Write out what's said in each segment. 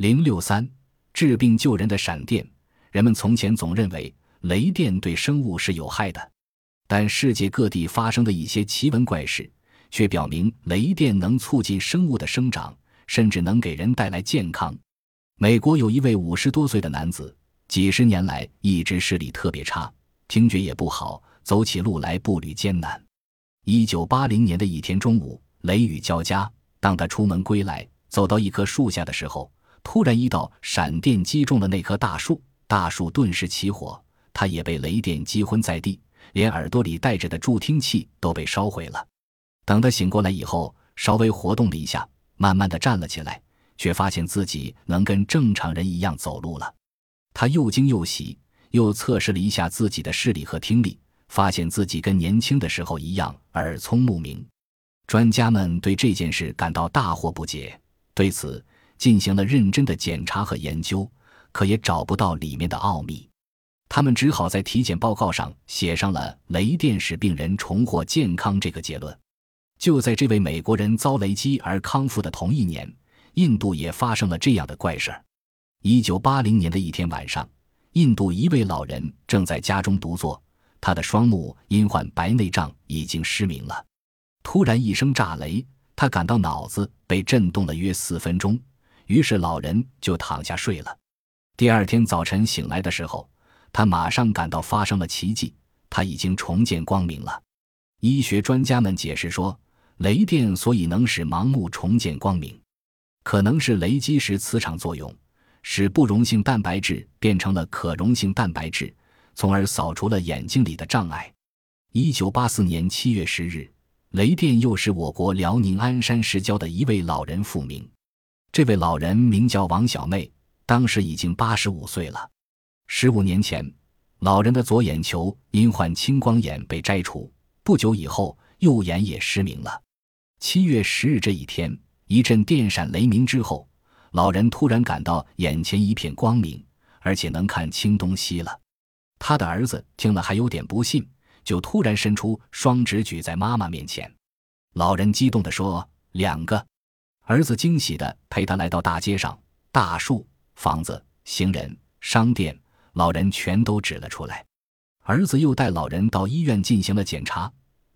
零六三治病救人的闪电。人们从前总认为雷电对生物是有害的，但世界各地发生的一些奇闻怪事，却表明雷电能促进生物的生长，甚至能给人带来健康。美国有一位五十多岁的男子，几十年来一直视力特别差，听觉也不好，走起路来步履艰难。一九八零年的一天中午，雷雨交加，当他出门归来，走到一棵树下的时候，突然一道闪电击中了那棵大树。大树顿时起火，他也被雷电击昏在地，连耳朵里戴着的助听器都被烧毁了。等他醒过来以后，稍微活动了一下，慢慢的站了起来，却发现自己能跟正常人一样走路了。他又惊又喜，又测试了一下自己的视力和听力，发现自己跟年轻的时候一样耳聪目明。专家们对这件事感到大惑不解，对此进行了认真的检查和研究。可也找不到里面的奥秘，他们只好在体检报告上写上了“雷电使病人重获健康”这个结论。就在这位美国人遭雷击而康复的同一年，印度也发生了这样的怪事儿。一九八零年的一天晚上，印度一位老人正在家中独坐，他的双目因患白内障已经失明了。突然一声炸雷，他感到脑子被震动了约四分钟，于是老人就躺下睡了。第二天早晨醒来的时候，他马上感到发生了奇迹，他已经重见光明了。医学专家们解释说，雷电所以能使盲目重见光明，可能是雷击时磁场作用，使不溶性蛋白质变成了可溶性蛋白质，从而扫除了眼睛里的障碍。一九八四年七月十日，雷电又使我国辽宁鞍山市郊的一位老人复明，这位老人名叫王小妹。当时已经八十五岁了。十五年前，老人的左眼球因患青光眼被摘除，不久以后右眼也失明了。七月十日这一天，一阵电闪雷鸣之后，老人突然感到眼前一片光明，而且能看清东西了。他的儿子听了还有点不信，就突然伸出双指举在妈妈面前。老人激动地说：“两个。”儿子惊喜地陪他来到大街上，大树。房子、行人、商店，老人全都指了出来。儿子又带老人到医院进行了检查，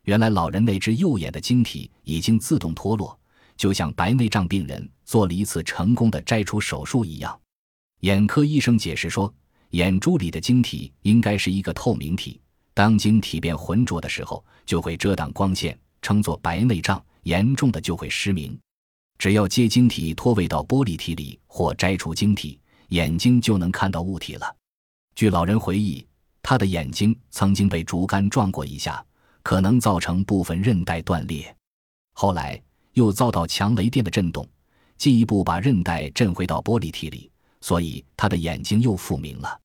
原来老人那只右眼的晶体已经自动脱落，就像白内障病人做了一次成功的摘除手术一样。眼科医生解释说，眼珠里的晶体应该是一个透明体，当晶体变浑浊的时候，就会遮挡光线，称作白内障，严重的就会失明。只要接晶体脱位到玻璃体里或摘除晶体，眼睛就能看到物体了。据老人回忆，他的眼睛曾经被竹竿撞过一下，可能造成部分韧带断裂。后来又遭到强雷电的震动，进一步把韧带震回到玻璃体里，所以他的眼睛又复明了。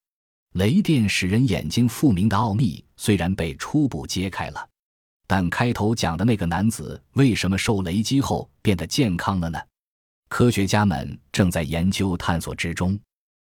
雷电使人眼睛复明的奥秘虽然被初步揭开了。但开头讲的那个男子为什么受雷击后变得健康了呢？科学家们正在研究探索之中。